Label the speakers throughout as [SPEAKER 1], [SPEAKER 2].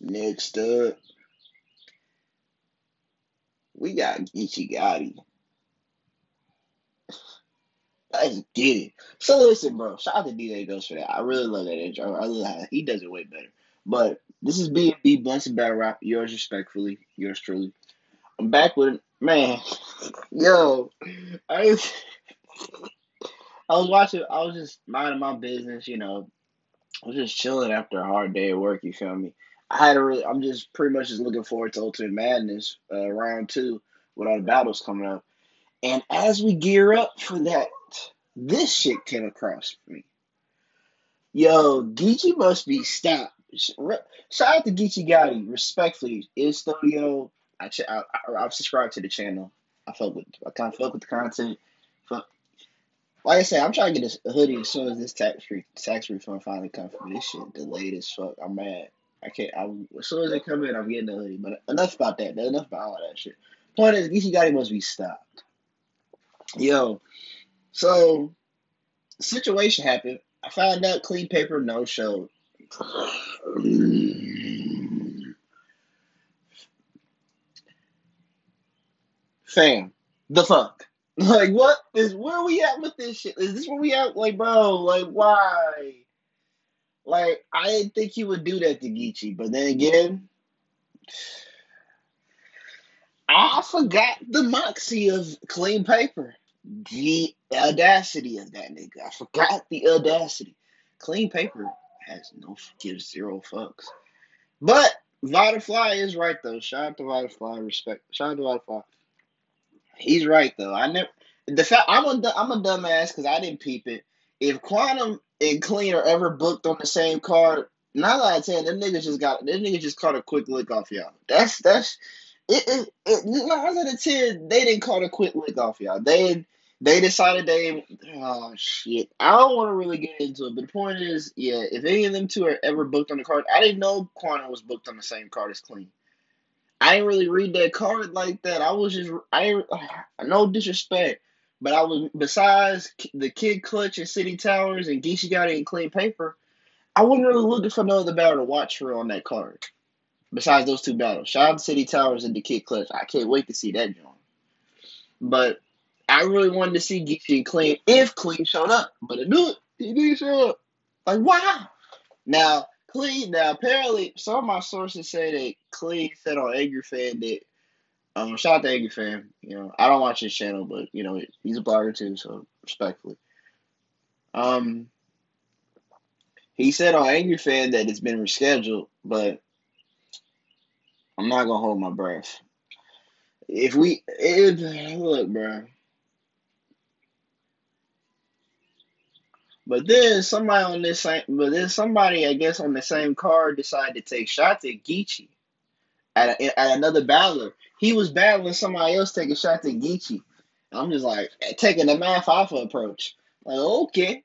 [SPEAKER 1] Next up, we got Geechee Gotti. Let's get it. So listen, bro. Shout out to DJ Ghost for that. I really love that intro. I love how he does it way better. But this is B and B Blunts and Battle Rap. Yours respectfully, yours truly. I'm back with man. Yo, I I was watching. I was just minding my business. You know, I was just chilling after a hard day at work. You feel me? I had a really. I'm just pretty much just looking forward to Ultimate Madness uh, round two with all the battles coming up. And as we gear up for that, this shit came across me. Yo, Geechee must be stopped. Shout out to Geechee Gotti, respectfully. Is studio. I, I, I have subscribed to the channel. I fuck with. I kind of fuck with the content. Fuck. Like I said, I'm trying to get a hoodie as soon as this tax free tax refund finally comes from this shit delayed as fuck. I'm mad. I can't. I, as soon as they come in, I'm getting the hoodie. But enough about that. Enough about all that shit. Point is, Geechee Gotti must be stopped. Yo, so situation happened. I found out clean paper no show. Fam, the fuck? Like, what is where we at with this shit? Is this where we at? Like, bro, like, why? Like, I didn't think he would do that to Geechee, but then again, I forgot the moxie of clean paper. The audacity of that nigga. I forgot the audacity. Clean paper has no gives zero fucks. But Vitafly is right though. Shout out to Vitafly. Respect. Shout out to Vitafly. He's right though. I never the fact I'm a I'm a dumbass because I didn't peep it. If Quantum and Clean are ever booked on the same card, nine out of ten, them niggas just got them niggas just caught a quick lick off y'all. That's that's it. It, it nine out of ten, they didn't caught a quick lick off y'all. They they decided they oh shit. I don't want to really get into it, but the point is, yeah, if any of them two are ever booked on the card, I didn't know Quantum was booked on the same card as Clean. I didn't really read that card like that. I was just I no disrespect, but I was besides the Kid Clutch and City Towers and Geechee Gotti and Clean Paper, I wasn't really looking for no other battle to watch for on that card. Besides those two battles, shout out City Towers and the Kid Clutch. I can't wait to see that joint. But I really wanted to see Geechee and Clean if Clean showed up, but it it. He didn't show up. Like wow. Now Clean. Now apparently, some of my sources say that Clean said on Angry Fan that. Um, shout out to Angry Fan. You know, I don't watch his channel, but you know he's a blogger too, so respectfully. Um, he said on Angry Fan that it's been rescheduled, but I'm not gonna hold my breath. If we, if look, bro, But then somebody on this same, but then somebody I guess on the same card decided to take shots at Geechee at, a, at another battler. He was battling somebody else taking shots at Geechee. I'm just like taking the Math Hoffa approach. Like okay,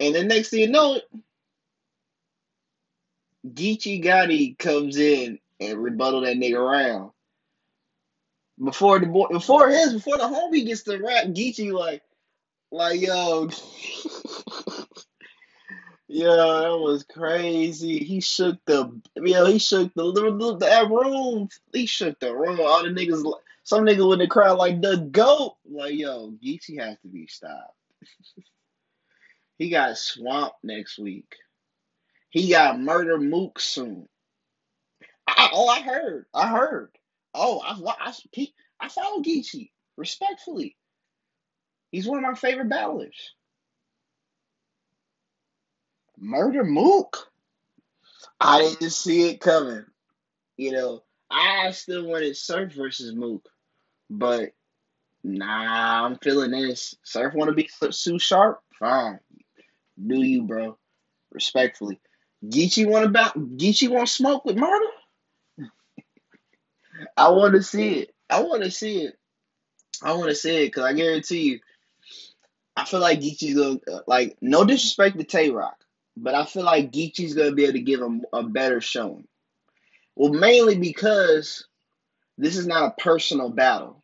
[SPEAKER 1] and the next thing you know Geechee Gotti comes in and rebuttal that nigga around. Before the boy, before his, before the homie gets to rap, Geechee like, like yo, Yeah, that was crazy. He shook the, yo, he shook the little that room. He shook the room. All the niggas, some niggas in the crowd like the goat. Like, yo, Geechee has to be stopped. he got swamped next week. He got murder mook soon. I, oh, I heard. I heard. Oh, I I, I, I follow Geechee respectfully. He's one of my favorite battlers. Murder Mook. I didn't see it coming. You know, I still wanted Surf versus Mook, but nah, I'm feeling this. Surf want to be Sue Sharp? Fine, do you, bro? Respectfully, Geechee want about Geechee want smoke with Murder? I want to see it. I want to see it. I want to see it because I guarantee you, I feel like Geechee's gonna like no disrespect to Tay Roc but I feel like Geechee's gonna be able to give him a better showing. Well, mainly because this is not a personal battle.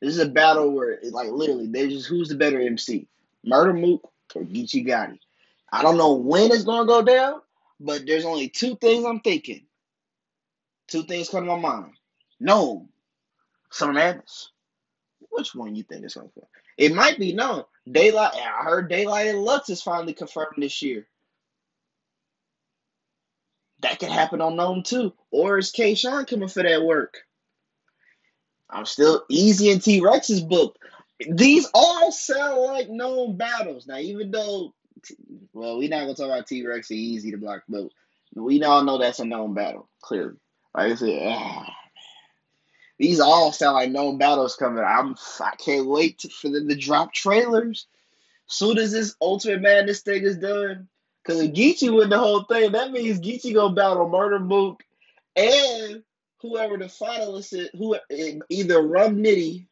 [SPEAKER 1] This is a battle where, like, literally, they just who's the better MC, Murder Mook or Geechee Gotti. I don't know when it's gonna go down, but there's only two things I'm thinking: Two things come to my mind. No, Summer Madness. Which one you think is going to It might be no. Daylyt. I heard Daylyt and Lux is finally confirmed this year. That could happen on NOME too. Or is K Sean coming for that work? I'm still easy and T Rex's book. These all sound like known battles. Now, even though, well, we're not gonna talk about T Rex and Easy to block, but we all know that's a known battle. Clearly, like I said, ah, these all sound like known battles coming. I'm I can't wait to, for them to drop trailers. Soon as this Ultimate Madness thing is done, because if Geechee win the whole thing, that means Geechee gonna battle Murder Mook and whoever the finalist is, who eh, either Rum Nitty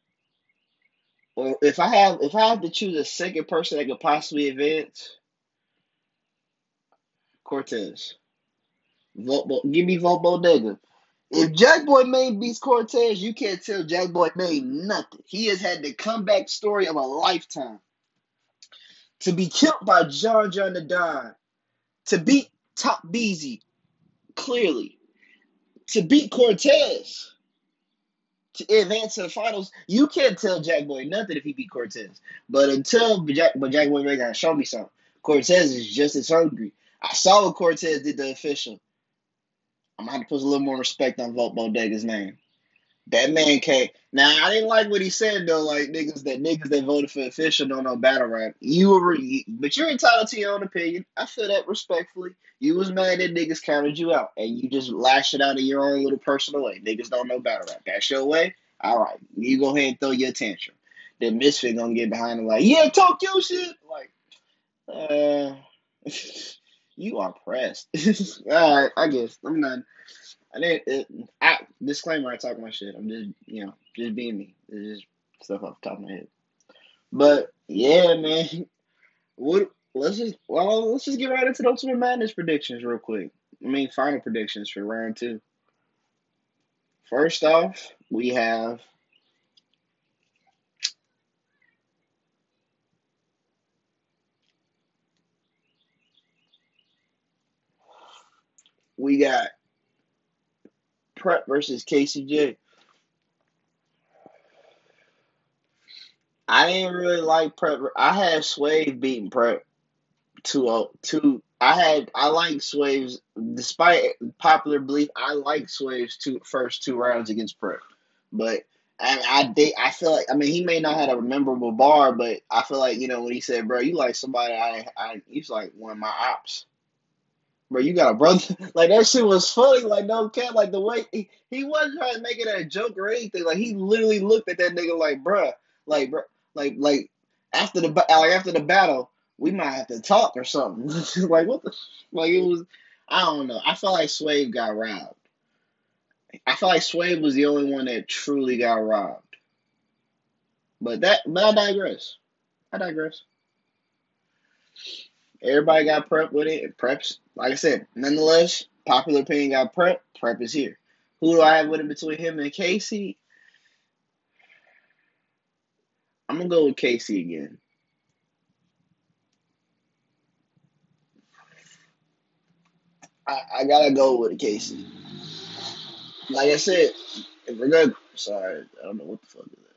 [SPEAKER 1] or if I have if I have to choose a second person that could possibly advance, Cortez. Vote, give me Vote Bodega. If Jack Boy Maine beats Cortez, you can't tell Jack Boy Maine nothing. He has had the comeback story of a lifetime. To be killed by John John Da Don, to beat Top Beezy, clearly, to beat Cortez, to advance to the finals, you can't tell Jack Boy nothing if he beat Cortez. But until Jack, but Jack Boy gotta show me something. Cortez is just as hungry. I saw what Cortez did the official. I'm gonna to put a little more respect on Vote Bodega's name. That man came. Now I didn't like what he said though. Like niggas that niggas that voted for official don't know battle rap. You were, but you're entitled to your own opinion. I feel that respectfully. You was mad that niggas counted you out, and you just lashed it out in your own little personal way. Niggas don't know battle rap. That's your way. All right, you go ahead and throw your tantrum. Then Misfit gonna get behind him like, yeah, talk your shit. Like, uh, you are pressed. All right, I guess I'm not. I didn't. It, I, disclaimer: I talk my shit. I'm just, you know, just being me. It's just stuff off the top of my head. But yeah, man. What? Let's just well, let's just get right into the Ultimate Madness predictions real quick. I mean, final predictions for round two. First off, we have we got Prep versus KCJ. I didn't really like Prep. I had Swave beating Prep 2 2. I had I like Swave's despite popular belief. I like Swave's two first two rounds against Prep, but I I did I feel like I mean he may not have a memorable bar, but I feel like you know when he said, "Bro, you like somebody I I he's like one of my ops." Bro, you got a brother. Like that shit was funny. Like no cat. Like the way he, he wasn't trying to make it a joke or anything. Like he literally looked at that nigga like, bruh, like, bro, like, like after the like after the battle, we might have to talk or something. like what the like it was. I don't know. I felt like Swave got robbed. I felt like Swave was the only one that truly got robbed. But that, but I digress. I digress. Everybody got prep with it. Preps, like I said, nonetheless, popular opinion got prep. Prep is here. Who do I have with him between him and Casey? I'm gonna go with Casey again. I, I gotta go with Casey. Like I said, if we're gonna sorry, I don't know what the fuck is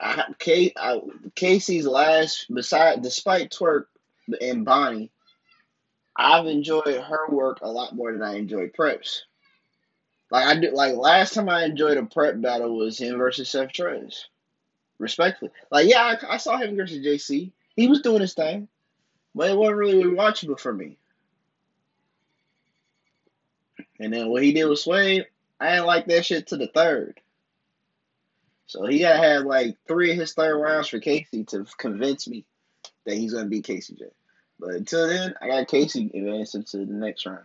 [SPEAKER 1] I, K, I, Casey's last, beside despite Twerk and Bonnie, I've enjoyed her work a lot more than I enjoyed Preps. Like I did, like last time I enjoyed a prep battle was him versus Seth Trez. Respectfully, like yeah, I, I saw him versus JC. He was doing his thing, but it wasn't really watchable for me. And then what he did with Sway, I didn't like that shit to the third. So he gotta have like three of his third rounds for Casey to convince me that he's gonna beat Casey J. But until then, I got Casey advancing to the next round.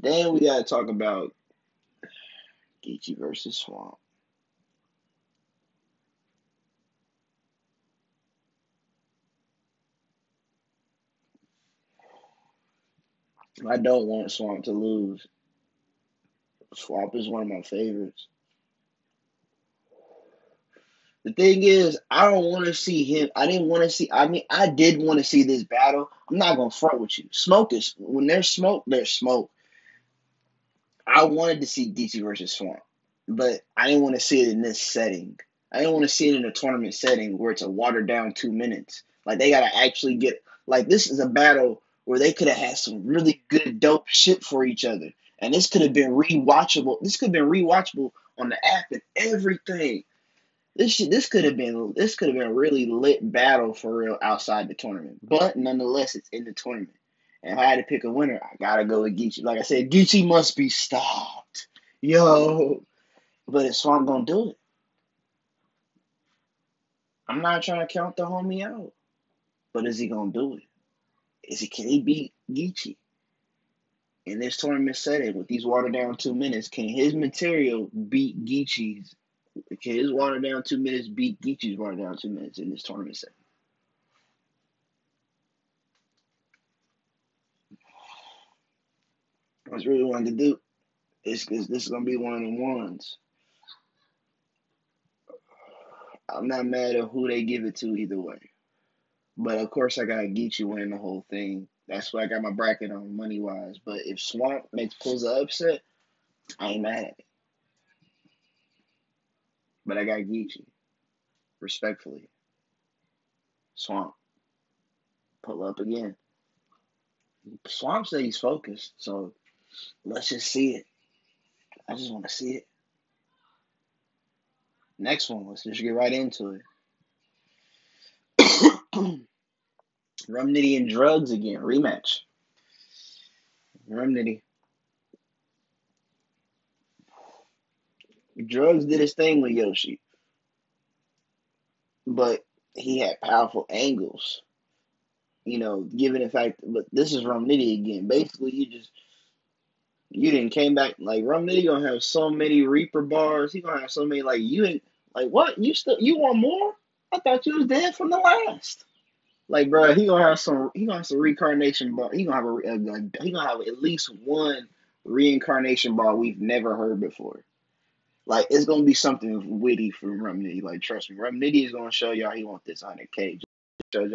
[SPEAKER 1] Then we gotta talk about Geechee versus Swamp. I don't want Swamp to lose. Swamp is one of my favorites. The thing is, I don't want to see him. I didn't want to see. I mean, I did want to see this battle. I'm not gonna front with you. Smoke is when there's smoke, there's smoke. I wanted to see DC versus Swamp, but I didn't want to see it in this setting. I didn't want to see it in a tournament setting where it's a watered down two minutes. Like they gotta actually get like this is a battle where they could have had some really good dope shit for each other. And this could have been rewatchable. This could have been rewatchable on the app and everything. This this could have been this could have been a really lit battle for real outside the tournament. But nonetheless, it's in the tournament. And if I had to pick a winner, I gotta go with Geechee. Like I said, Geechee must be stopped. Yo. But if Swamp gonna do it, I'm not trying to count the homie out. But is he gonna do it? Is he can he beat Geechee? In this tournament setting with these watered down two minutes, can his material beat Geechee's? His watered down two minutes beat Geechee's watered down two minutes in this tournament set. Was really wanting to do is because this is gonna be one of the ones. I'm not mad at who they give it to either way. But of course, I got Geechee winning the whole thing. That's why I got my bracket on money wise. But if Swamp makes pulls the upset, I ain't mad at it. But I got Geechee, respectfully. Swamp, pull up again. Swamp said he's focused, so let's just see it. I just want to see it. Next one, let's just get right into it. Rum Nitty and Drugs again, rematch. Rum Nitty. Drugs did his thing with Yoshi, but he had powerful angles. You know, given the fact, but this is Rum Nitty again. Basically, you just you didn't came back like Rum Nitty gonna have so many Reaper bars. He gonna have so many like you ain't like what you still you want more? I thought you was dead from the last. Like, bro, he gonna have some. He gonna have some reincarnation bar. He gonna have a. a he gonna have at least one reincarnation bar we've never heard before. Like, it's gonna be something witty from Rum Nitty. Like, trust me, Rum Nitty is gonna show y'all he want this 100k. Show y'all